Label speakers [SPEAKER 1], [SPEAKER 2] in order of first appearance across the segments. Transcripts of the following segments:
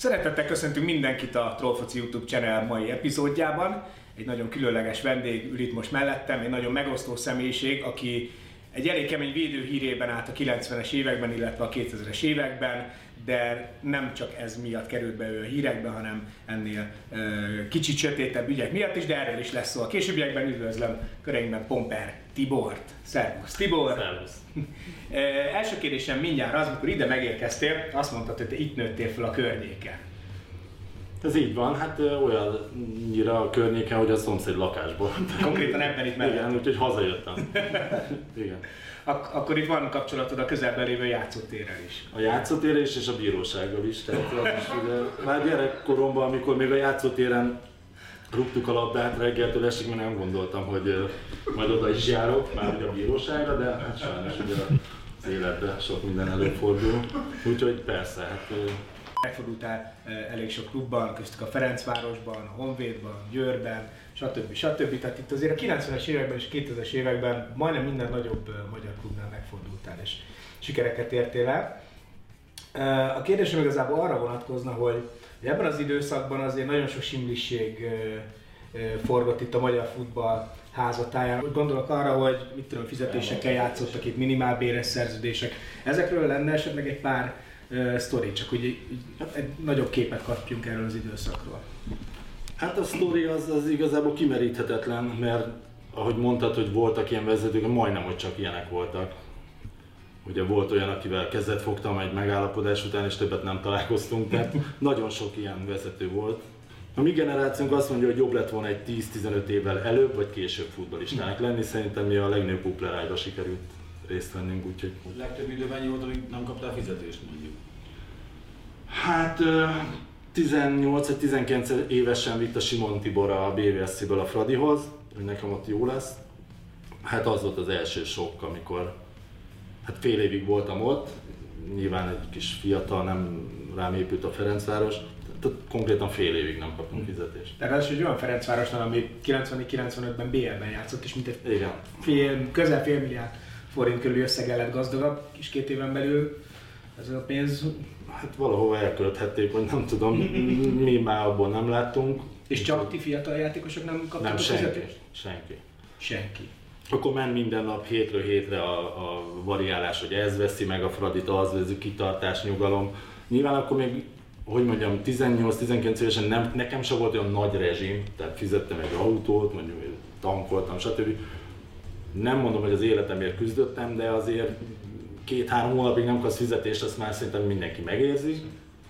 [SPEAKER 1] Szeretettel köszöntünk mindenkit a Trollfoci YouTube channel mai epizódjában. Egy nagyon különleges vendég ül itt most mellettem, egy nagyon megosztó személyiség, aki egy elég kemény védő hírében állt a 90-es években, illetve a 2000-es években, de nem csak ez miatt került be ő a hírekbe, hanem ennél ö, kicsit sötétebb ügyek miatt is, de erről is lesz szó. A későbbiekben üdvözlöm köreinkben Pomper Tibort. Szervusz Tibor!
[SPEAKER 2] Szervusz.
[SPEAKER 1] Első kérdésem mindjárt az, amikor ide megérkeztél, azt mondtad, hogy te itt nőttél fel a környéken.
[SPEAKER 2] Ez így van, hát olyannyira a környéken, hogy a szomszéd lakásból.
[SPEAKER 1] Konkrétan ebben itt mellett.
[SPEAKER 2] Igen, úgyhogy hazajöttem. Igen.
[SPEAKER 1] Ak- akkor itt van kapcsolatod a közelben lévő játszótérrel is.
[SPEAKER 2] A játszótérre is és a bírósággal is. Tehát az is ugye, már gyerekkoromban, amikor még a játszótéren rúgtuk a labdát reggeltől esig, mert nem gondoltam, hogy majd oda is járok, már ugye a bíróságra, de hát sajnos ugye az életben sok minden előfordul. Úgyhogy persze, hát
[SPEAKER 1] Megfordultál elég sok klubban, köztük a Ferencvárosban, Honvédban, Győrben, stb. stb. Tehát itt azért a 90-es években és 2000-es években majdnem minden nagyobb magyar klubnál megfordultál és sikereket értél el. A kérdésem igazából arra vonatkozna, hogy ebben az időszakban azért nagyon sok simlisség forgott itt a magyar futball házatáján. Úgy Gondolok arra, hogy mit tudom, fizetésekkel játszottak itt, minimálbéres szerződések. Ezekről lenne esetleg egy pár uh, sztori, csak hogy így egy nagyobb képet kapjunk erről az időszakról.
[SPEAKER 2] Hát a sztori az, az igazából kimeríthetetlen, mert ahogy mondtad, hogy voltak ilyen vezetők, majdnem, hogy csak ilyenek voltak. Ugye volt olyan, akivel kezet fogtam egy megállapodás után, és többet nem találkoztunk, tehát nagyon sok ilyen vezető volt. A mi generációnk azt mondja, hogy jobb lett volna egy 10-15 évvel előbb vagy később futballistának lenni, szerintem mi a legnagyobb poplerájba sikerült részt vennünk, úgyhogy
[SPEAKER 3] Legtöbb időben ennyi volt, amíg nem kaptál fizetést mondjuk.
[SPEAKER 2] Hát ö, 18 vagy 19 évesen vitt a Simon Tibor a BVSC-ből a Fradihoz, hogy nekem ott jó lesz. Hát az volt az első sok, amikor hát fél évig voltam ott, nyilván egy kis fiatal, nem rám épült a Ferencváros, konkrétan fél évig nem kaptunk fizetést.
[SPEAKER 1] Tehát az, hogy olyan Ferencvárosnál, ami 90-95-ben BL-ben játszott, és mint egy
[SPEAKER 2] Igen.
[SPEAKER 1] fél, közel fél milliárd forint körül összeggel lett gazdagabb, kis két éven belül ez a pénz,
[SPEAKER 2] Hát valahova elkölthették, vagy nem tudom, mi már abból nem láttunk.
[SPEAKER 1] és csak ti fiatal játékosok nem kaptak
[SPEAKER 2] Nem, senki.
[SPEAKER 1] fizetést?
[SPEAKER 2] Senki.
[SPEAKER 1] Senki.
[SPEAKER 2] Akkor ment minden nap hétről hétre a, a variálás, hogy ez veszi meg a Fradit, az veszi, kitartás, nyugalom. Nyilván akkor még, hogy mondjam, 18-19 évesen nem, nekem sem volt olyan nagy rezsim, tehát fizettem egy autót, mondjuk tankoltam, stb. Nem mondom, hogy az életemért küzdöttem, de azért két-három hónapig nem kapsz fizetést, azt már szerintem mindenki megérzi.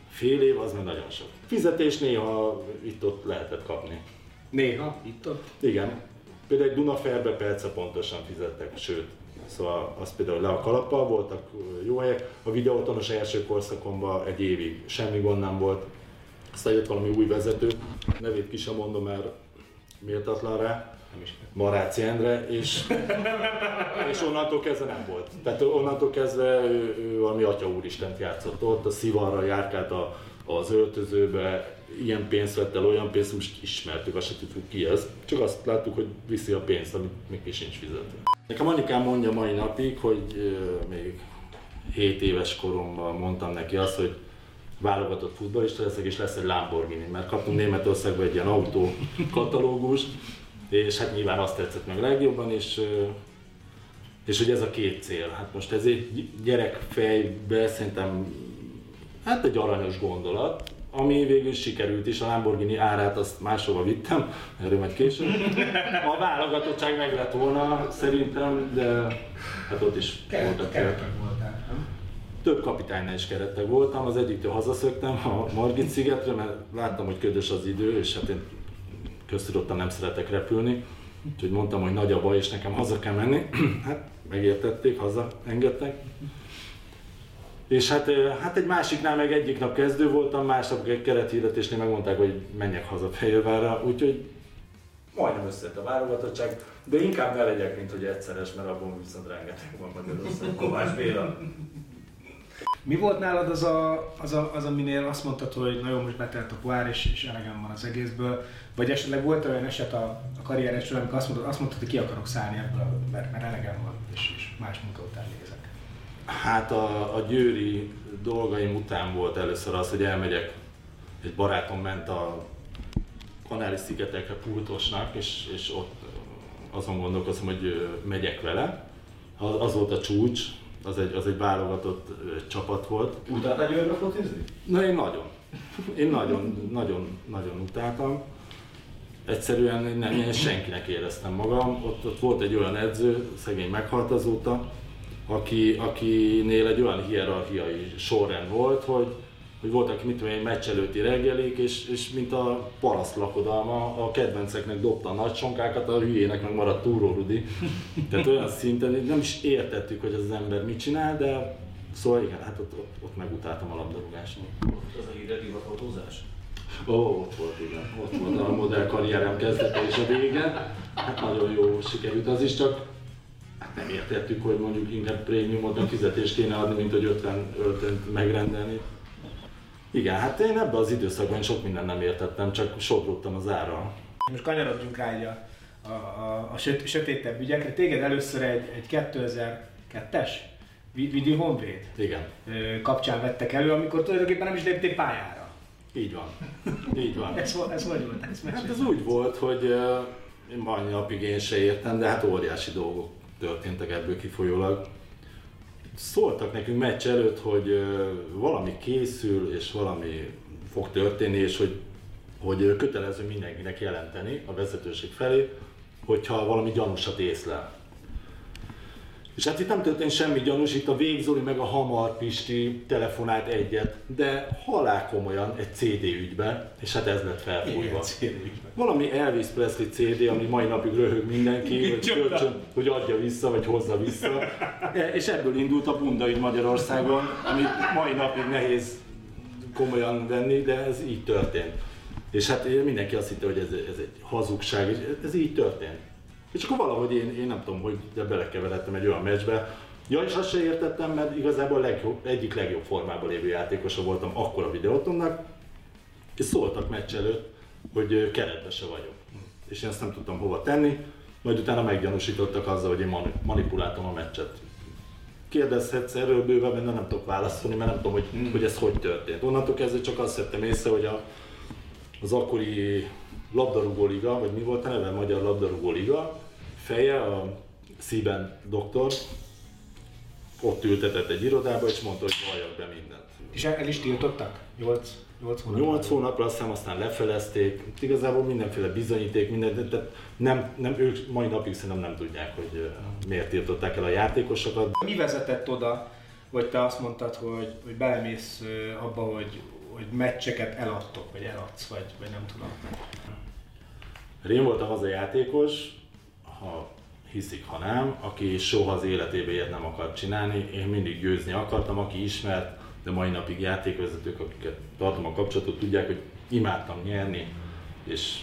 [SPEAKER 2] Fél év az már nagyon sok. Fizetés néha itt-ott lehetett kapni.
[SPEAKER 1] Néha, itt-ott.
[SPEAKER 2] Igen. Például egy Dunaferbe perce pontosan fizettek, sőt, szóval az például le a kalappal voltak jó helyek. A videótonos első korszakomban egy évig semmi gond nem volt. Aztán jött valami új vezető, nevét ki sem mondom, mert méltatlan rá,
[SPEAKER 1] Nem is.
[SPEAKER 2] Maráci Endre, és, és onnantól kezdve nem volt. Tehát onnantól kezdve ő, ő valami Atya Úristent játszott ott, a szivarra járkált a, az öltözőbe, ilyen pénzt vett el, olyan pénzt, most ismertük, azt se tudtuk ki ez. Csak azt láttuk, hogy viszi a pénzt, amit még ki sincs fizetve. Nekem anyukám mondja mai napig, hogy még 7 éves koromban mondtam neki azt, hogy válogatott futballista leszek, és lesz egy Lamborghini, mert kaptunk Németországban egy ilyen autó katalógust, és hát nyilván azt tetszett meg legjobban, és, és hogy ez a két cél. Hát most ez egy gyerekfejbe szerintem hát egy aranyos gondolat, ami végül sikerült is, a Lamborghini árát azt máshova vittem, erről majd később. A válogatottság meg lett volna szerintem, de hát ott is voltak
[SPEAKER 1] Keretben voltál, nem?
[SPEAKER 2] több kapitánynál is kerettek voltam, az egyiktől hazaszöktem a Margit szigetre, mert láttam, hogy ködös az idő, és hát én köztudottan nem szeretek repülni. Úgyhogy mondtam, hogy nagy a baj, és nekem haza kell menni. hát megértették, haza engedtek. És hát, hát egy másiknál meg egyik nap kezdő voltam, másnap egy kerethirdetésnél megmondták, hogy menjek haza Fehérvárra, úgyhogy majdnem összejött a válogatottság, de inkább ne legyek, mint hogy egyszeres, mert abban viszont rengeteg van Magyarországon.
[SPEAKER 3] Kovács Béla.
[SPEAKER 1] Mi volt nálad az, a, az, a, az aminél azt mondtad, hogy na most betelt a pohár, és, és elegem van az egészből, vagy esetleg volt olyan eset a, a karrieres során, amikor azt mondtad, azt mondtad, hogy ki akarok szállni ebből, mert, mert elegem van, és, és más munka után nézek.
[SPEAKER 2] Hát a, a győri dolgaim után volt először az, hogy elmegyek egy barátom ment a Kanári-szigetekre pultosnak, és, és ott azon gondolkozom, hogy megyek vele. Az volt a csúcs, az egy, az egy válogatott csapat volt.
[SPEAKER 3] Utáltál Győrbe focizni?
[SPEAKER 2] Na én nagyon. Én nagyon, nagyon, nagyon utáltam. Egyszerűen nem, én senkinek éreztem magam. Ott, ott volt egy olyan edző, szegény meghalt azóta, aki, akinél egy olyan hierarchiai sorrend volt, hogy hogy voltak, mit tudom én, meccs előtti reggelik, és, és mint a paraszt lakodalma, a kedvenceknek dobta a nagy sonkákat, a hülyének meg maradt túró Rudi. Tehát olyan szinten nem is értettük, hogy az ember mit csinál, de szóval igen, hát ott, ott, ott megutáltam a labdarúgást.
[SPEAKER 3] Az a híre divatautózás?
[SPEAKER 2] Ó, ott volt, igen. Ott volt a modell karrierem kezdete és a vége. Hát nagyon jó sikerült az is, csak nem értettük, hogy mondjuk inkább prémiumot a fizetést kéne adni, mint hogy 50 öltönyt megrendelni. Igen, hát én ebben az időszakban sok mindent nem értettem, csak sodródtam az ára.
[SPEAKER 1] Most kanyarodjunk rá egy a, a, a, a söt, sötétebb ügyekre. Téged először egy, egy 2002-es Vidi Honvéd
[SPEAKER 2] Igen.
[SPEAKER 1] kapcsán vettek elő, amikor tulajdonképpen nem is léptél pályára.
[SPEAKER 2] Így van. Így van.
[SPEAKER 1] ez, ez hogy volt? Ez
[SPEAKER 2] hát ez úgy volt, hogy uh, mai napig én se értem, de hát óriási dolgok történtek ebből kifolyólag szóltak nekünk meccs előtt, hogy valami készül, és valami fog történni, és hogy, hogy kötelező mindenkinek jelenteni a vezetőség felé, hogyha valami gyanúsat észlel. És hát itt nem történt semmi gyanús, itt a Végzoli meg a Hamar Pisti telefonált egyet, de halál komolyan egy CD ügybe, és hát ez lett felfújva. Valami Elvis Presley CD, ami mai napig röhög mindenki, hogy, kölcsön, hogy adja vissza, vagy hozza vissza. E, és ebből indult a bunda Magyarországon, ami mai napig nehéz komolyan venni, de ez így történt. És hát mindenki azt hitte, hogy ez, ez egy hazugság, és ez így történt. És akkor valahogy én, én nem tudom, hogy belekeveredtem egy olyan meccsbe, Ja, és azt se értettem, mert igazából legjobb, egyik legjobb formában lévő játékosa voltam akkor a videótonnak, és szóltak meccs előtt, hogy keretbe se vagyok. És én ezt nem tudtam hova tenni, majd utána meggyanúsítottak azzal, hogy én manipuláltam a meccset. Kérdezhetsz erről bővebben, de nem tudok válaszolni, mert nem tudom, hogy, hmm. hogy ez hogy történt. Onnantól kezdve csak azt vettem észre, hogy a, az akkori labdarúgó liga, vagy mi volt a neve, Magyar Labdarúgó Liga, feje, a Szíben doktor, ott ültetett egy irodába, és mondta, hogy valljak be mindent.
[SPEAKER 1] És el is tiltottak? 8, 8 hónapra?
[SPEAKER 2] 8 hónapra, azt hiszem, aztán lefelezték. Igazából mindenféle bizonyíték, minden, tehát nem, nem, ők mai napig szerintem nem tudják, hogy miért tiltották el a játékosokat.
[SPEAKER 1] Mi vezetett oda, vagy te azt mondtad, hogy, hogy belemész abba, hogy, hogy meccseket eladtok, vagy eladsz, vagy, vagy nem tudom.
[SPEAKER 2] Én voltam az a játékos, ha hiszik, ha nem, aki soha az életében ilyet nem akart csinálni. Én mindig győzni akartam, aki ismert, de mai napig játékvezetők, akiket tartom a kapcsolatot, tudják, hogy imádtam nyerni, és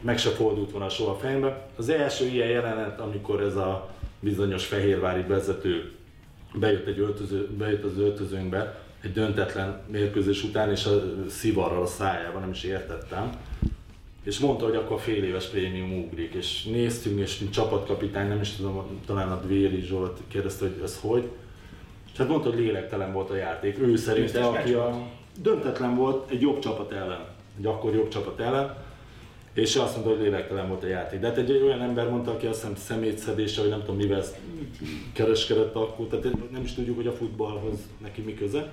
[SPEAKER 2] meg se fordult volna soha a fejembe. Az első ilyen jelenet, amikor ez a bizonyos fehérvári vezető bejött, egy öltöző, bejött az öltözőnkbe egy döntetlen mérkőzés után, és a szivarral a szájában, nem is értettem és mondta, hogy akkor fél éves prémium ugrik, és néztünk, és mint csapatkapitány, nem is tudom, talán a Dvéri Zsolt kérdezte, hogy ez hogy, és hát mondta, hogy lélektelen volt a játék. Ő szerint, aki a döntetlen volt egy jobb csapat ellen, egy akkor jobb csapat ellen, és azt mondta, hogy lélektelen volt a játék. De hát egy olyan ember mondta, aki azt hiszem szemétszedése, vagy nem tudom mivel kereskedett akkor, tehát nem is tudjuk, hogy a futballhoz neki mi köze.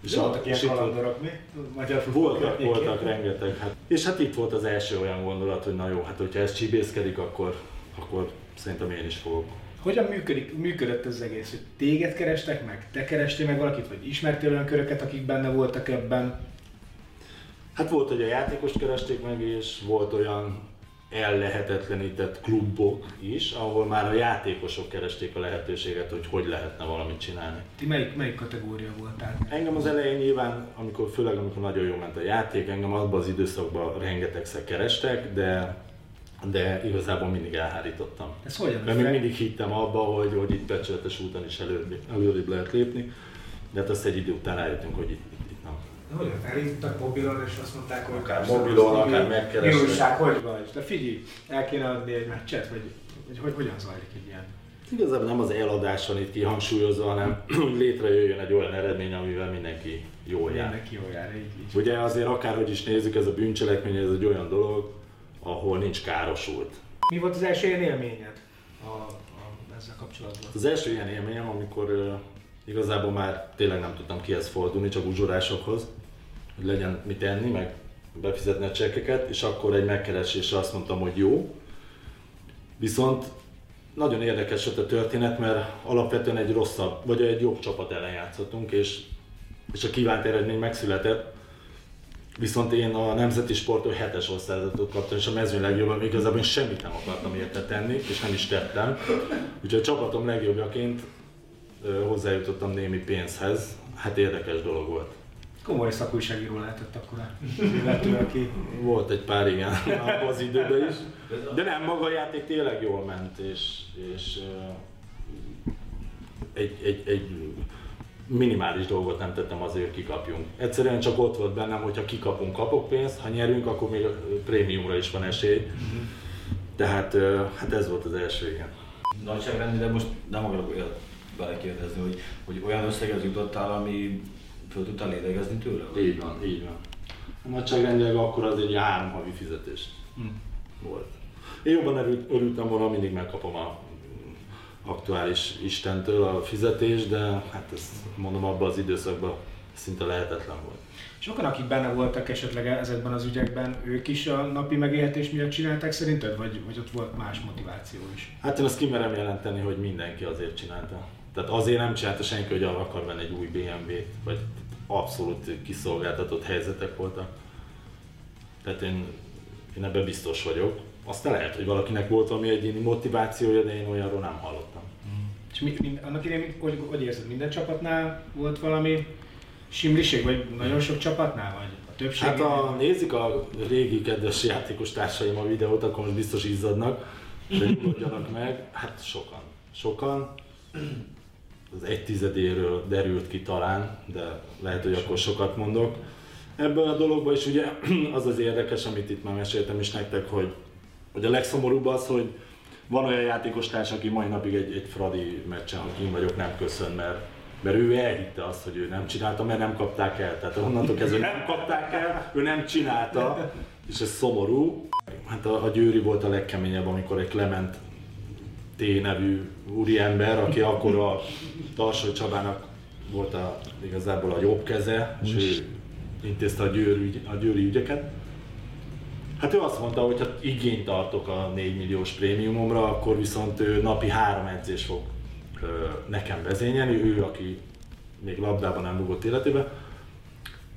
[SPEAKER 1] És voltak ilyen kalandorok, mi?
[SPEAKER 2] Magyar voltak, voltak rengeteg. Hát. És hát itt volt az első olyan gondolat, hogy na jó, hát hogyha ez csibészkedik, akkor, akkor szerintem én is fogok.
[SPEAKER 1] Hogyan működik, működött ez az egész? Hogy téged kerestek meg? Te kerestél meg valakit? Vagy ismertél olyan köröket, akik benne voltak ebben?
[SPEAKER 2] Hát volt, hogy a játékost keresték meg, és volt olyan ellehetetlenített klubok is, ahol már a játékosok keresték a lehetőséget, hogy hogy lehetne valamit csinálni.
[SPEAKER 1] Ti melyik, melyik kategória voltál?
[SPEAKER 2] Engem az elején nyilván, amikor, főleg amikor nagyon jó ment a játék, engem abban az időszakban rengetegszer kerestek, de de igazából mindig elhárítottam.
[SPEAKER 1] Ez hogyan?
[SPEAKER 2] Mert még mindig hittem abba, hogy, hogy itt becsületes úton is előbb, előbb lehet lépni, de hát azt egy idő után rájöttünk, hogy itt,
[SPEAKER 1] hogyan elhívtak mobilon, és azt mondták, hogy
[SPEAKER 2] akár mobilon, akár megkeresni.
[SPEAKER 1] Jóság, hogy vagy? De figyelj, el kéne adni egy meccset, vagy, vagy hogy, hogyan zajlik egy ilyen?
[SPEAKER 2] Igazából nem az eladás van itt kihangsúlyozva, hanem hogy létrejöjjön egy olyan eredmény, amivel mindenki jól jár.
[SPEAKER 1] Mindenki jól jár, így, így.
[SPEAKER 2] Ugye azért akárhogy is nézzük, ez a bűncselekmény, ez egy olyan dolog, ahol nincs károsult.
[SPEAKER 1] Mi volt az első ilyen élményed a, a, ezzel kapcsolatban?
[SPEAKER 2] Az első ilyen élményem, amikor uh, igazából már tényleg nem tudtam kihez fordulni, csak uzsorásokhoz, hogy legyen mit enni, meg befizetni a csekkeket, és akkor egy megkeresésre azt mondtam, hogy jó. Viszont nagyon érdekes volt a történet, mert alapvetően egy rosszabb, vagy egy jobb csapat ellen játszottunk, és, és a kívánt eredmény megszületett. Viszont én a nemzeti sportól hetes osztályzatot kaptam, és a mezőny legjobb, ami igazából én semmit nem akartam érte tenni, és nem is tettem. Úgyhogy a csapatom legjobbjaként hozzájutottam némi pénzhez. Hát érdekes dolog volt.
[SPEAKER 1] Komoly szakújságíró lehetett akkor illető, aki
[SPEAKER 2] Volt egy pár ilyen abban az időben is. De nem, maga a játék tényleg jól ment, és, és egy, egy, egy minimális dolgot nem tettem azért, hogy kikapjunk. Egyszerűen csak ott volt bennem, hogy ha kikapunk, kapok pénzt, ha nyerünk, akkor még a prémiumra is van esély. Tehát hát ez volt az első ilyen.
[SPEAKER 3] Nagyságrendileg most nem akarok olyat belekérdezni, hogy, hogy olyan összeghez jutottál, ami föl tudtál lélegezni tőle?
[SPEAKER 2] Így van, így van. A nagyságrendileg akkor az egy három havi fizetés volt. Én jobban örült, örültem volna, mindig megkapom a aktuális Istentől a fizetést, de hát ezt mondom abban az időszakban szinte lehetetlen volt.
[SPEAKER 1] Sokan, akik benne voltak esetleg ezekben az ügyekben, ők is a napi megélhetés miatt csinálták szerinted, vagy, vagy ott volt más motiváció is?
[SPEAKER 2] Hát én azt kimerem jelenteni, hogy mindenki azért csinálta. Tehát azért nem csinálta senki, hogy arra akar venni egy új BMW-t, vagy abszolút kiszolgáltatott helyzetek voltak. Tehát én, én ebben biztos vagyok. Aztán lehet, hogy valakinek volt valami egyéni motivációja, de én olyanról nem hallottam.
[SPEAKER 1] És mi, mi, annak idején, hogy, hogy érzed, minden csapatnál volt valami simliség, vagy nagyon sok csapatnál, vagy a többség?
[SPEAKER 2] Hát ha nézik a régi kedves játékos társaim a videót, akkor most biztos izzadnak, de nyugodjanak meg. Hát sokan. Sokan. Az egy tizedéről derült ki talán, de lehet, hogy akkor sokat mondok. Ebből a dologban is ugye az az érdekes, amit itt már meséltem is nektek, hogy, hogy a legszomorúbb az, hogy van olyan játékos társ, aki mai napig egy, egy Fradi meccsen, ha kim vagyok, nem köszön, mert, mert ő elhitte azt, hogy ő nem csinálta, mert nem kapták el. Tehát onnantól kezdve nem kapták el, ő nem csinálta, és ez szomorú. Hát a, a Győri volt a legkeményebb, amikor egy Clement T nevű úriember, aki akkor a Tarsai Csabának volt a, igazából a jobb keze, és ő intézte a, győri, ügy- a győri ügyeket. Hát ő azt mondta, hogy ha igényt tartok a 4 milliós prémiumomra, akkor viszont ő napi három edzés fog nekem vezényelni, ő, aki még labdában nem rúgott életébe.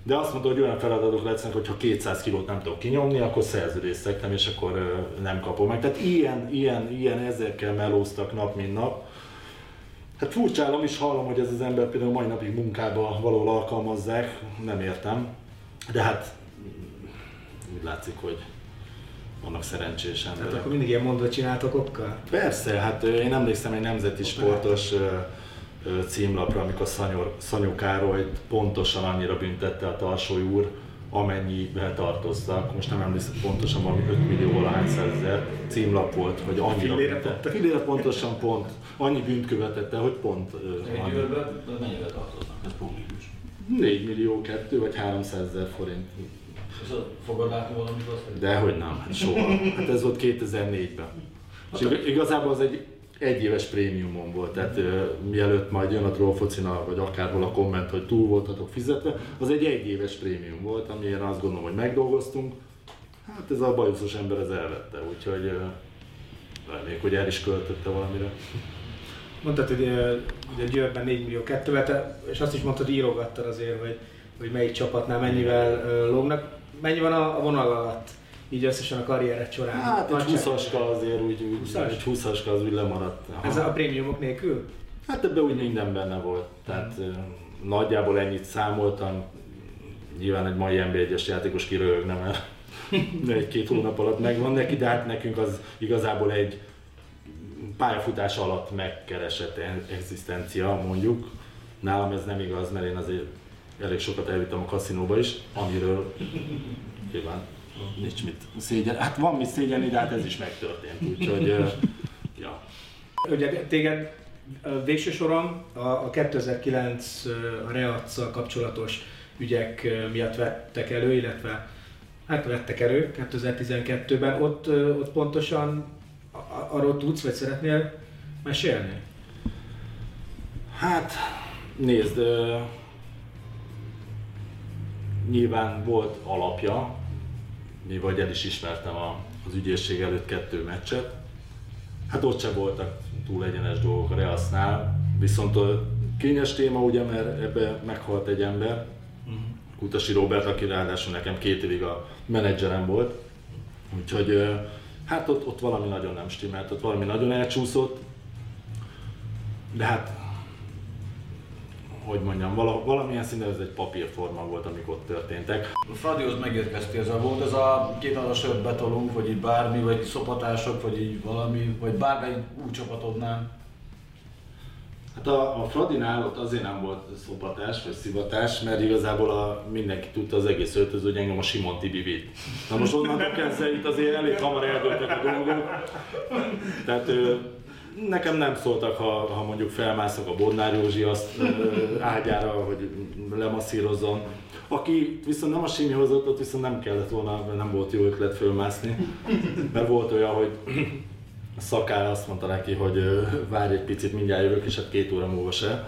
[SPEAKER 2] De azt mondta, hogy olyan feladatok lesznek, hogy ha 200 kilót nem tudok kinyomni, akkor szerződést szektem, és akkor nem kapom meg. Tehát ilyen, ilyen, ilyen ezekkel melóztak nap, mint nap. Hát furcsálom is hallom, hogy ez az ember például mai napig munkába valahol alkalmazzák, nem értem. De hát mm, úgy látszik, hogy vannak szerencsés
[SPEAKER 1] Tehát
[SPEAKER 2] emberek.
[SPEAKER 1] akkor mindig ilyen mondva csináltok okkal?
[SPEAKER 2] Persze, hát én emlékszem egy nemzeti sportos ö, ö, címlapra, amikor Szanyor, Szanyó Károly pontosan annyira büntette a Tarsói úr, amennyivel tartoztak, most nem emlékszem pontosan, valami 5 millió valahány százezer címlap volt, hogy annyira
[SPEAKER 1] Fillére
[SPEAKER 2] büntette. Fillére pontosan pont, annyi bűnt követette, hogy pont
[SPEAKER 3] Egy
[SPEAKER 2] annyi.
[SPEAKER 3] győrbe mennyivel tartoznak? Ez publikus.
[SPEAKER 2] 4 millió 2 vagy 300 ezer forint.
[SPEAKER 3] És látni valamit azt?
[SPEAKER 2] Dehogy nem, hát soha. Hát ez volt 2004-ben. És ig- igazából az egy egyéves prémiumon volt, tehát ö, mielőtt majd jön a trollfocina, vagy akárhol a komment, hogy túl voltatok fizetve, az egy egyéves prémium volt, amilyen azt gondolom, hogy megdolgoztunk. Hát ez a bajuszos ember ez elvette, úgyhogy reméljük, hogy el is költötte valamire.
[SPEAKER 1] Mondtad, hogy ugye Győrben 4 millió kettővel, és azt is mondtad, írogattad azért, hogy, hogy melyik csapatnál mennyivel lógnak. Mennyi van a, a vonal alatt, így összesen a karriered során?
[SPEAKER 2] Hát egy
[SPEAKER 1] Nagyság-
[SPEAKER 2] 20-aska azért úgy, úgy
[SPEAKER 1] 20-as?
[SPEAKER 2] egy 20-aska az úgy lemaradt. Aha.
[SPEAKER 1] Ez a prémiumok nélkül?
[SPEAKER 2] Hát ebben úgy minden benne volt. Tehát ö, nagyjából ennyit számoltam. Nyilván egy mai NB1-es játékos kiröhögne, mert egy-két hónap alatt megvan neki, de hát nekünk az igazából egy pályafutás alatt megkeresett en- egzisztencia, mondjuk. Nálam ez nem igaz, mert én azért elég sokat elvittem a kaszinóba is, amiről nyilván nincs mit szégyen. Hát van mit szégyenni, de hát ez is megtörtént, úgyhogy ja.
[SPEAKER 1] Ugye téged végső soron a, a 2009 a Reac kapcsolatos ügyek miatt vettek elő, illetve hát vettek elő 2012-ben. Ott, ott pontosan arról tudsz, vagy szeretnél mesélni?
[SPEAKER 2] Hát, nézd, nyilván volt alapja, mi vagy el is ismertem a, az ügyészség előtt kettő meccset. Hát ott sem voltak túl egyenes dolgok a Reasznál, viszont a kényes téma ugye, mert ebbe meghalt egy ember, uh-huh. Kutasi Robert, aki ráadásul nekem két évig a menedzserem volt, úgyhogy hát ott, ott valami nagyon nem stimmelt, ott valami nagyon elcsúszott, de hát hogy mondjam, vala, valamilyen szinten ez egy papírforma volt, amik ott történtek.
[SPEAKER 3] A Fradihoz megérkeztél, ez a volt ez a két a sört betolunk, vagy így bármi, vagy szopatások, vagy így valami, vagy bármely új csapatodnál?
[SPEAKER 2] Hát a, a Fradinál ott azért nem volt szopatás vagy szivatás, mert igazából a, mindenki tudta az egész öltöző, hogy engem a Simon Tibi vitt. Na most onnantól kezdve itt azért elég hamar eldőltek a dolgok. Tehát Nekem nem szóltak, ha, ha mondjuk felmászok a Bodnár Józsi azt ágyára, hogy lemasszírozzon. Aki viszont nem a Simi hozott, ott viszont nem kellett volna, nem volt jó ötlet fölmászni. Mert volt olyan, hogy a szakál azt mondta neki, hogy várj egy picit, mindjárt jövök, és hát két óra múlva se.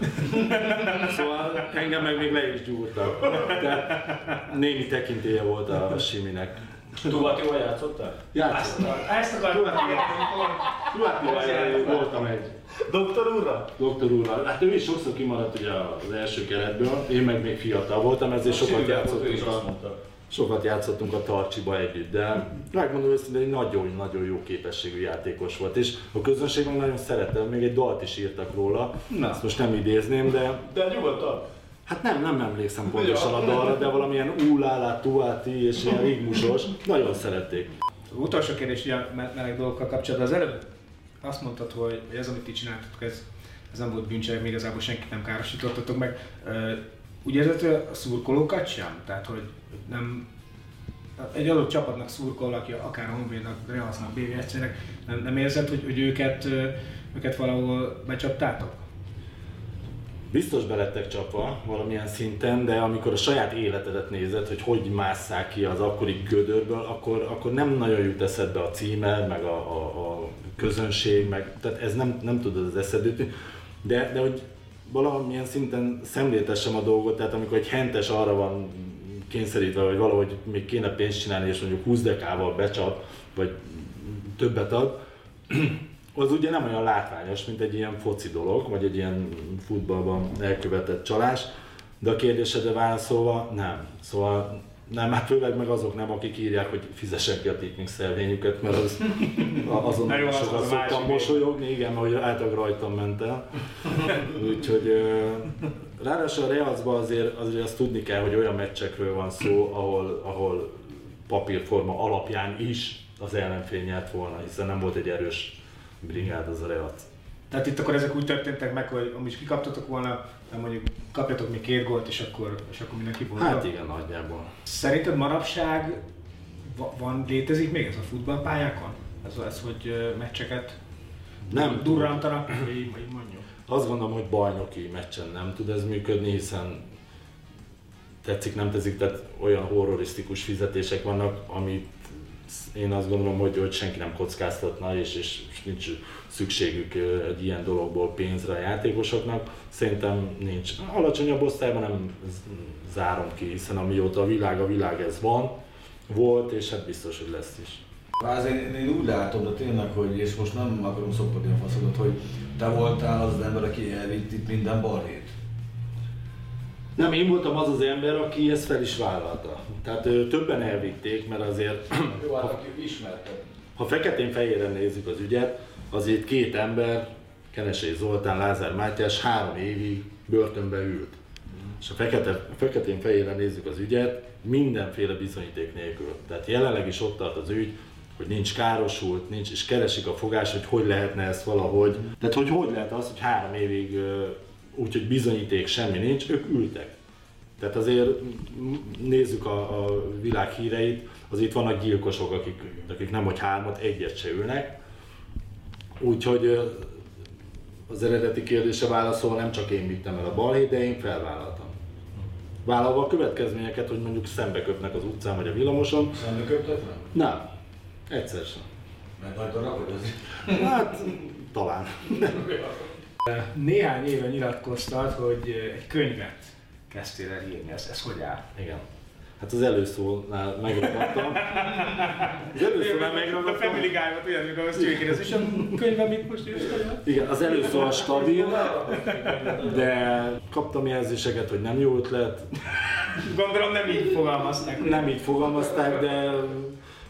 [SPEAKER 2] Szóval engem meg még le is gyúrtak. Tehát némi tekintélye volt a Siminek.
[SPEAKER 3] Duatival játszottál?
[SPEAKER 2] Játszottam.
[SPEAKER 1] Ezt akartam
[SPEAKER 2] Duatival voltam egy.
[SPEAKER 3] Doktor úrra?
[SPEAKER 2] Doktor úrra. Hát ő is sokszor kimaradt ugye az első keretből, én meg még fiatal voltam, ezért sokat játszottunk a, sokat játszottunk a Tarcsiba együtt, de megmondom őszintén, egy nagyon-nagyon jó képességű játékos volt, és a közönség meg nagyon szerette, még egy dalt is írtak róla, Na. ezt most nem idézném, de...
[SPEAKER 3] De nyugodtan.
[SPEAKER 2] Hát nem, nem emlékszem pontosan a dalra, de valamilyen úlálá, tuáti és ilyen rigmusos. Nagyon szerették.
[SPEAKER 1] Az utolsó kérdés ilyen meleg dolgokkal kapcsolatban. Az előbb azt mondtad, hogy ez, amit ti csináltatok, ez, ez nem volt bűncselek, még igazából senkit nem károsítottatok meg. Úgy érzed, a szurkolókat sem? Tehát, hogy nem egy adott csapatnak szurkol, aki akár a Honvédnak, Realsznak, BVSC-nek, nem, nem érzed, hogy, hogy őket, őket valahol becsaptátok?
[SPEAKER 2] Biztos belettek csapva valamilyen szinten, de amikor a saját életedet nézed, hogy hogy másszál ki az akkori gödörből, akkor, akkor nem nagyon jut eszedbe a címe, meg a, a, a közönség, meg, tehát ez nem, nem tudod az eszedbe de, de hogy valamilyen szinten szemléltessem a dolgot, tehát amikor egy hentes arra van kényszerítve, hogy valahogy még kéne pénzt csinálni, és mondjuk 20 dekával becsap, vagy többet ad, az ugye nem olyan látványos, mint egy ilyen foci dolog, vagy egy ilyen futballban elkövetett csalás, de a kérdésedre válaszolva nem. Szóval nem, hát főleg meg azok nem, akik írják, hogy fizessek ki a tipping szelvényüket, mert az, azon az sokat az szoktam mosolyogni, igen, mert általában rajtam ment el. Úgyhogy ráadásul a Realcban azért, azért azt tudni kell, hogy olyan meccsekről van szó, ahol, ahol papírforma alapján is az ellenfél nyert volna, hiszen nem volt egy erős brigád az a reac.
[SPEAKER 1] Tehát itt akkor ezek úgy történtek meg, hogy is kikaptatok volna, nem mondjuk kapjatok még két gólt, és akkor, és akkor mindenki volt.
[SPEAKER 2] Hát igen, nagyjából.
[SPEAKER 1] Szerinted manapság van, létezik még ez a futballpályákon? Ez, ez hogy meccseket nem durrantanak, így, így mondjuk?
[SPEAKER 2] Azt gondolom, hogy bajnoki meccsen nem tud ez működni, hiszen tetszik, nem tetszik, tehát olyan horrorisztikus fizetések vannak, amit én azt gondolom, hogy, hogy senki nem kockáztatna, és, és nincs szükségük egy ilyen dologból pénzre a játékosoknak. Szerintem nincs. Alacsonyabb osztályban nem zárom ki, hiszen amióta a világ a világ ez van, volt, és hát biztos, hogy lesz is.
[SPEAKER 3] Hát én, én úgy látom, de tényleg, hogy, és most nem akarom szopodni a faszodat, hogy te voltál az az ember, aki elvitt itt minden balhét.
[SPEAKER 2] Nem, én voltam az az ember, aki ezt fel is vállalta. Tehát ö, többen elvitték, mert azért...
[SPEAKER 3] Jó, hát aki ismerted.
[SPEAKER 2] Ha feketén-fehéren nézzük az ügyet, azért két ember, Kenesei Zoltán, Lázár Mátyás három évig börtönbe ült. És ha fekete, feketén-fehéren nézzük az ügyet, mindenféle bizonyíték nélkül. Tehát jelenleg is ott tart az ügy, hogy nincs károsult, nincs, és keresik a fogás, hogy hogy lehetne ezt valahogy. Tehát hogy hogy lehet az, hogy három évig úgyhogy bizonyíték semmi nincs, ők ültek. Tehát azért nézzük a, a világ híreit, az itt vannak gyilkosok, akik, akik nem hogy hármat, egyet se ülnek. Úgyhogy az eredeti kérdése válaszol, nem csak én vittem el a balhét, de én felvállaltam. Vállalva a következményeket, hogy mondjuk szembe köpnek az utcán vagy a villamoson.
[SPEAKER 3] Szembe köptetlen?
[SPEAKER 2] Nem, egyszer sem.
[SPEAKER 3] Mert nagy darab vagy az?
[SPEAKER 2] Hát, talán.
[SPEAKER 1] Néhány éve nyilatkoztad, hogy egy könyvet kezdtél el írni. Ez, ez hogy áll?
[SPEAKER 2] Igen. Hát az előszónál megragadtam. Az előszónál
[SPEAKER 1] A
[SPEAKER 2] megragadtam.
[SPEAKER 1] Family Guy-ot olyan, amikor azt kérdez, és a könyvem mit most írsz?
[SPEAKER 2] Igen, az előszó a stabil, de kaptam jelzéseket, hogy nem jó ötlet.
[SPEAKER 1] Gondolom nem így fogalmazták.
[SPEAKER 2] Nem így fogalmazták, de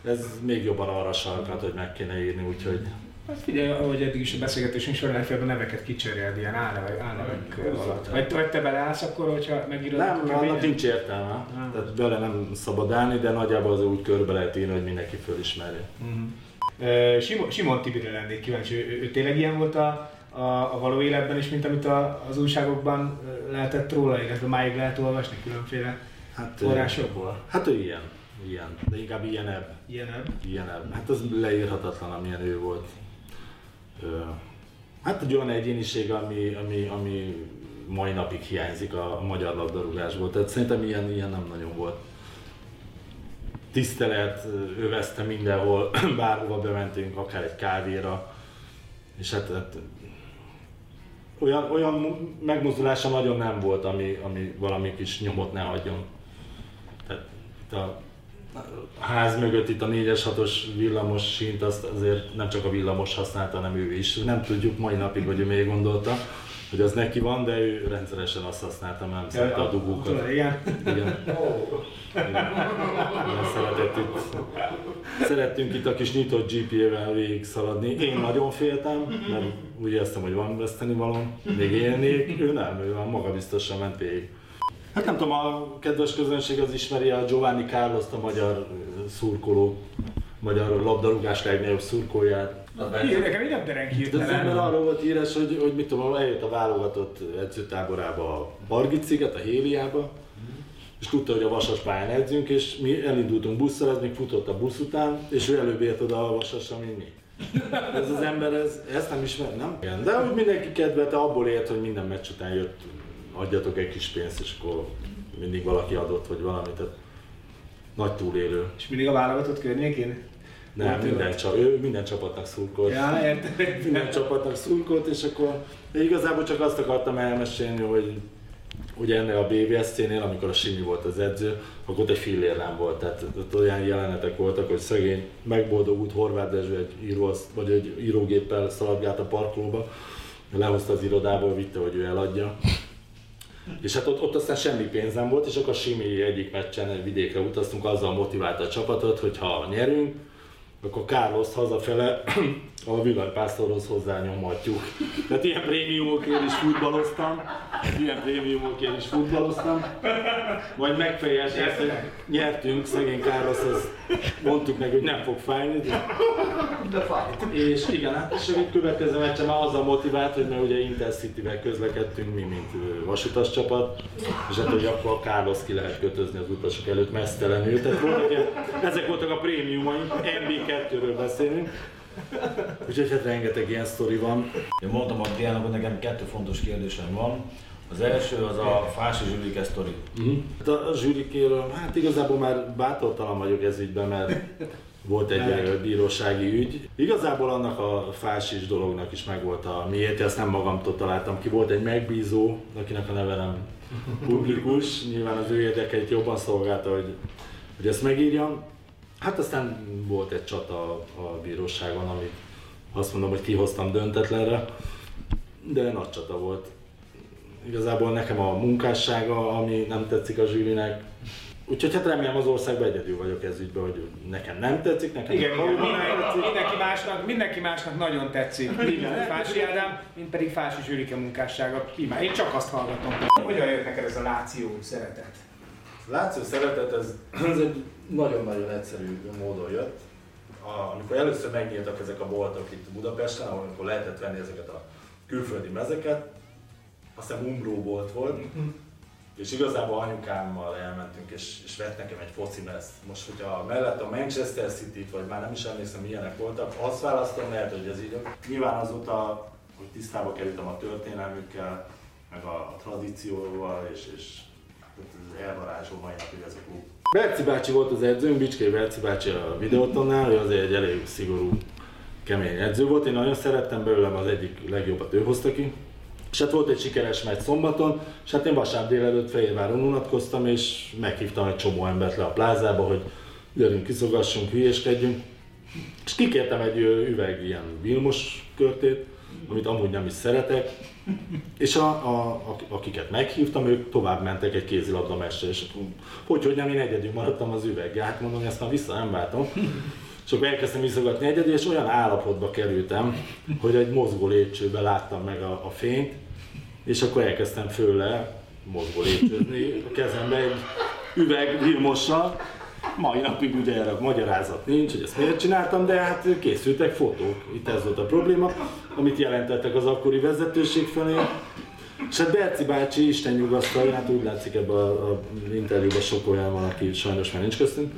[SPEAKER 2] ez még jobban arra sarkat, hogy meg kéne írni, úgyhogy
[SPEAKER 1] Hát figyelj, ahogy eddig is a beszélgetésünk során elfélben a neveket kicseréled ilyen álnevek, álnevek alatt. Vagy, vagy te beleállsz akkor, hogyha megírod a
[SPEAKER 2] nem, annak
[SPEAKER 1] könyvet?
[SPEAKER 2] nincs értelme. Tehát bele nem szabad állni, de nagyjából az úgy körbe lehet írni, hogy mindenki fölismeri.
[SPEAKER 1] Ö, Simon, Simon Tibire lennék kíváncsi, ő, ő tényleg ilyen volt a, a, a való életben is, mint amit a, az újságokban lehetett róla, illetve máig lehet olvasni különféle
[SPEAKER 2] Hát,
[SPEAKER 1] forrásokból?
[SPEAKER 2] Hát ő ilyen, ilyen, de inkább ilyenebb.
[SPEAKER 1] Ilyenebb.
[SPEAKER 2] ilyenebb. Hát az leírhatatlan, amilyen ő volt. Hát egy olyan egyéniség, ami, ami, ami mai napig hiányzik a, magyar labdarúgásból. Tehát szerintem ilyen, ilyen nem nagyon volt. Tisztelet övezte mindenhol, bárhova bementünk, akár egy kávéra. És hát, hát olyan, olyan megmozdulása nagyon nem volt, ami, ami valami kis nyomot ne hagyjon. Tehát a a ház mögött itt a 4-es 6-os villamos sínt, azt azért nem csak a villamos használta, hanem ő is. Nem tudjuk mai napig, hogy ő még gondolta, hogy az neki van, de ő rendszeresen azt használta, nem szerette a dugókat.
[SPEAKER 1] Igen.
[SPEAKER 2] Igen. Igen, szeretett itt. Szerettünk itt a kis nyitott GPA-vel végig szaladni. Én nagyon féltem, mert úgy éreztem, hogy van veszteni való, még élnék. Ő nem, ő már magabiztosan ment végig. Hát nem tudom, a kedves közönség az ismeri a Giovanni carlos a magyar szurkoló, magyar labdarúgás legnagyobb szurkolóját.
[SPEAKER 1] Igen, nekem így nem dereng
[SPEAKER 2] De az arról volt híres, hogy, hogy mit tudom, eljött a válogatott edzőtáborába a Bargit-sziget, a Héliába, és tudta, hogy a Vasas pályán edzünk, és mi elindultunk busszal, ez még futott a busz után, és ő előbb ért oda a Vasasra, mint mi. Ez az ember, ez, ezt nem ismer, nem? Igen, de úgy mindenki kedvelte, abból ért, hogy minden meccs után jött, adjatok egy kis pénzt, és akkor mindig valaki adott, vagy valamit. Tehát nagy túlélő.
[SPEAKER 1] És mindig a válogatott környékén?
[SPEAKER 2] Nem,
[SPEAKER 1] ő
[SPEAKER 2] minden, csa, ő minden csapatnak szurkolt.
[SPEAKER 1] Ja, értem.
[SPEAKER 2] minden csapatnak szurkolt, és akkor de igazából csak azt akartam elmesélni, hogy ugye ennél a BVSC-nél, amikor a Simi volt az edző, akkor ott egy fillér nem volt. Tehát ott olyan jelenetek voltak, hogy szegény megboldogult Horváth Dezső egy, író, vagy egy írógéppel szaladgált a parkolóba, lehozta az irodából, vitte, hogy ő eladja. És hát ott, ott aztán semmi pénz nem volt, és akkor Simi egyik meccsen egy vidékre utaztunk, azzal motiválta a csapatot, hogy ha nyerünk, akkor Carlos hazafele a villanypásztorhoz hozzányomhatjuk. Tehát ilyen prémiumokért is futballoztam, ilyen prémiumokért is futballoztam, majd megfejelte ezt, hogy nyertünk, szegény Carloshoz mondtuk neki, hogy nem fog fájni, de
[SPEAKER 3] De fájt.
[SPEAKER 2] és igen, hát és a következő meccsen már azzal motivált, hogy mert ugye Intercity-vel közlekedtünk, mi mint vasutas csapat, és hát hogy akkor a Carlos ki lehet kötözni az utasok előtt mesztelenül. Tehát voltak ezek voltak a prémiumai, MB2-ről beszélünk. Úgyhogy hát rengeteg ilyen sztori van.
[SPEAKER 3] Én mondtam a Diának, hogy nekem kettő fontos kérdésem van. Az első az a Fási Zsülike sztori.
[SPEAKER 2] Hát a, zsűrikéről, hát igazából már bátortalan vagyok ez ügyben, mert volt egy ö, bírósági ügy. Igazából annak a fásis dolognak is megvolt a miért, ezt nem magamtól találtam ki. Volt egy megbízó, akinek a neve nem publikus, nyilván az ő érdekeit jobban szolgálta, hogy, hogy ezt megírjam. Hát aztán volt egy csata a, bíróságon, amit azt mondom, hogy kihoztam döntetlenre, de nagy csata volt. Igazából nekem a munkássága, ami nem tetszik a zsűrinek, Úgyhogy hát remélem az országban egyedül vagyok ez ügyben, hogy nekem nem tetszik, nekem
[SPEAKER 1] Igen,
[SPEAKER 2] valóban
[SPEAKER 1] mindenki,
[SPEAKER 2] nem tetszik.
[SPEAKER 1] mindenki, másnak, mindenki másnak nagyon tetszik. Igen, Fási Ádám, mint pedig Fási Zsülike munkássága. Én csak azt hallgatom. Hogyan jött neked ez a láció szeretet?
[SPEAKER 2] Látszó szeretet, ez, ez egy nagyon-nagyon egyszerű módon jött. A, amikor először megnyíltak ezek a boltok itt Budapesten, ahol amikor lehetett venni ezeket a külföldi mezeket, azt hiszem Umbro bolt volt, és igazából anyukámmal elmentünk, és, és vett nekem egy foci mezt. Most, hogyha mellett a Manchester City-t, vagy már nem is emlékszem milyenek voltak, azt választom, lehet, hogy ez így. Nyilván azóta hogy tisztába kerültem a történelmükkel, meg a, a tradícióval, és, és elvarázsol mai napig ez a klub. Berci bácsi volt az edzőm, Bicskei Berci bácsi a videótonnál, ő azért egy elég szigorú, kemény edző volt. Én nagyon szerettem belőlem, az egyik legjobbat ő hozta ki. És hát volt egy sikeres meccs szombaton, és hát én vasárnap délelőtt Fehérváron unatkoztam, és meghívtam egy csomó embert le a plázába, hogy gyerünk, kiszogassunk, hülyéskedjünk. És kikértem egy üveg ilyen Vilmos körtét, amit amúgy nem is szeretek, és a, a, akiket meghívtam, ők tovább mentek egy kézilabda mestre, és hogy, hogy nem, én egyedül maradtam az üveggel, hát mondom, ezt már vissza nem váltom. És akkor elkezdtem iszogatni egyedül, és olyan állapotba kerültem, hogy egy mozgó lépcsőbe láttam meg a, a fényt, és akkor elkezdtem fölle mozgó lépcsőzni a kezembe egy üveg Vilmossal, Mai napig ugye erre magyarázat nincs, hogy ezt miért csináltam, de hát készültek fotók. Itt ez volt a probléma, amit jelentettek az akkori vezetőség felé. És hát Berci bácsi, Isten nyugasztalja, hát úgy látszik ebben az interjúban sok olyan van, aki sajnos már nincs köztünk.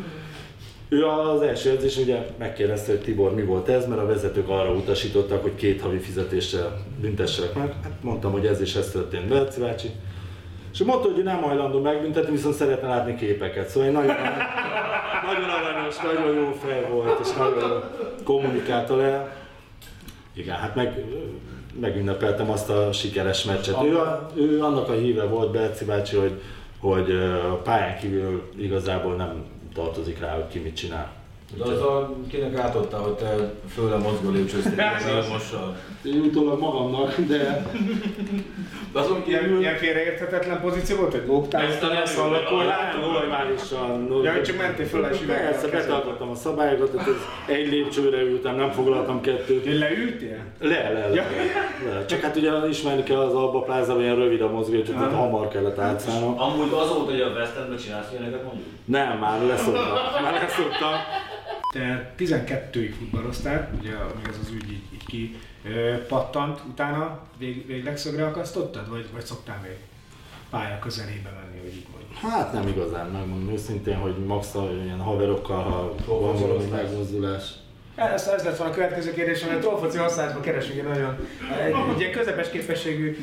[SPEAKER 2] Ő az első edzés ugye megkérdezte, hogy Tibor mi volt ez, mert a vezetők arra utasítottak, hogy két havi fizetéssel büntessenek meg. Hát mondtam, hogy ez is ez történt Berci bácsi. És mondta, hogy nem hajlandó megbüntetni, viszont szeretne látni képeket. Szóval egy nagyon, nagyon aranyos, nagyon jó fej volt, és nagyon kommunikálta le. Igen, hát meg, megünnepeltem azt a sikeres meccset. Ő, a, ő annak a híve volt, Berci bácsi, hogy, hogy pályán kívül igazából nem tartozik rá, hogy ki mit csinál.
[SPEAKER 3] De az a, kinek átadta, hogy te főle mozgó lépcsőztél mossal?
[SPEAKER 2] Én utólag magamnak, de...
[SPEAKER 1] de azon ilyen, ilyen félreérthetetlen pozíció volt, hogy lógtál, a
[SPEAKER 2] szalakorlát? Normálisan.
[SPEAKER 1] Ja, csak mentél föl és
[SPEAKER 2] Persze, betartottam a szabályokat, tehát egy lépcsőre ültem, nem foglaltam kettőt.
[SPEAKER 1] Én leültél?
[SPEAKER 2] Le, le, le. le. Csak hát ugye ismerni kell az Alba Plázában ilyen rövid a mozgó, csak tehát hamar kellett átszállnom.
[SPEAKER 3] Amúgy az volt, hogy a West Endben csinálsz ilyeneket mondjuk?
[SPEAKER 2] Nem, már leszoktam. Már leszoktam.
[SPEAKER 1] Te 12-ig futballoztál, ugye amíg ez az ügy így, így ki pattant, utána vég, véglegszögre akasztottad, vagy, vagy szoktál még pálya közelébe menni, hogy így mondjuk?
[SPEAKER 2] Hát nem igazán, megmondom őszintén, hogy max ilyen haverokkal, ha van valami megmozdulás,
[SPEAKER 1] ez, ez lett volna a következő kérdés, hogy a trollfoci használatban keresünk egy nagyon egy, ilyen közepes képességű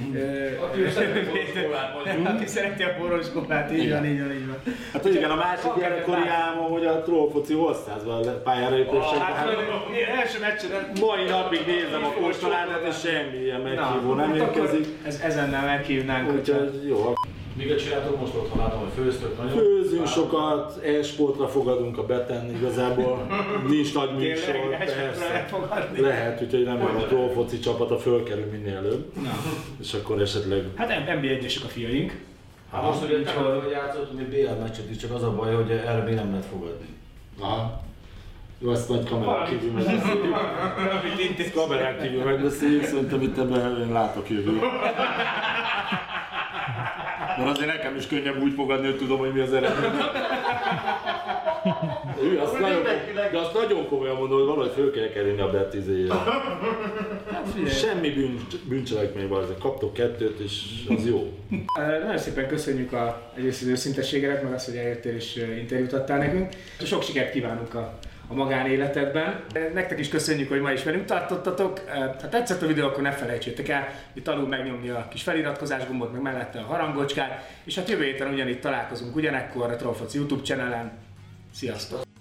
[SPEAKER 1] aki szereti a forróskolát, így van, így van, így van.
[SPEAKER 2] Hát igen, a másik gyerekkori álmom, hogy a trollfoci osztályban pályára lépések.
[SPEAKER 1] Hát, hát első meccsen.
[SPEAKER 2] Mai napig nézem a kóstolátát, és semmi ilyen meghívó nem hát érkezik.
[SPEAKER 1] Ez, ezennel meghívnánk.
[SPEAKER 2] Úgyhogy jó.
[SPEAKER 3] Miket csináltok most otthon? Látom, hogy főztök nagyon.
[SPEAKER 2] Főzünk sokat, e-sportra fogadunk a beten igazából. Nincs nagy műsor, persze. Lehet, úgyhogy remélem a foci csapata fölkerül minél előbb. Na. És akkor esetleg...
[SPEAKER 1] Hát NBA egyesek a fiaink.
[SPEAKER 3] Hát most ugye hogy játszottunk egy BL meccset is, csak az a baj, hogy erre még nem lehet fogadni.
[SPEAKER 2] Aha. Jó, azt nagy kamerák kívül megbeszéljük. Kamerák kívül megbeszéljük, szerintem itt ebben én látok jövőt. Mert azért nekem is könnyebb úgy fogadni, hogy tudom, hogy mi az eredmény. Ő, azt nagyon, de azt nagyon komolyan mondom, hogy valahogy föl kell kerülni a betizéjére. Semmi bűn, bűncselekmény van, kaptok kettőt, és az jó.
[SPEAKER 1] Nagyon szépen köszönjük a, egyrészt az őszintességedet, meg azt, hogy eljöttél és interjút adtál nekünk. Sok sikert kívánunk a a magánéletedben. Nektek is köszönjük, hogy ma is velünk tartottatok. Ha tetszett a videó, akkor ne felejtsétek el, itt alul megnyomni a kis feliratkozás gombot, meg mellette a harangocskát, és hát jövő héten ugyanitt találkozunk ugyanekkor a Trollfoci YouTube channelen. Sziasztok!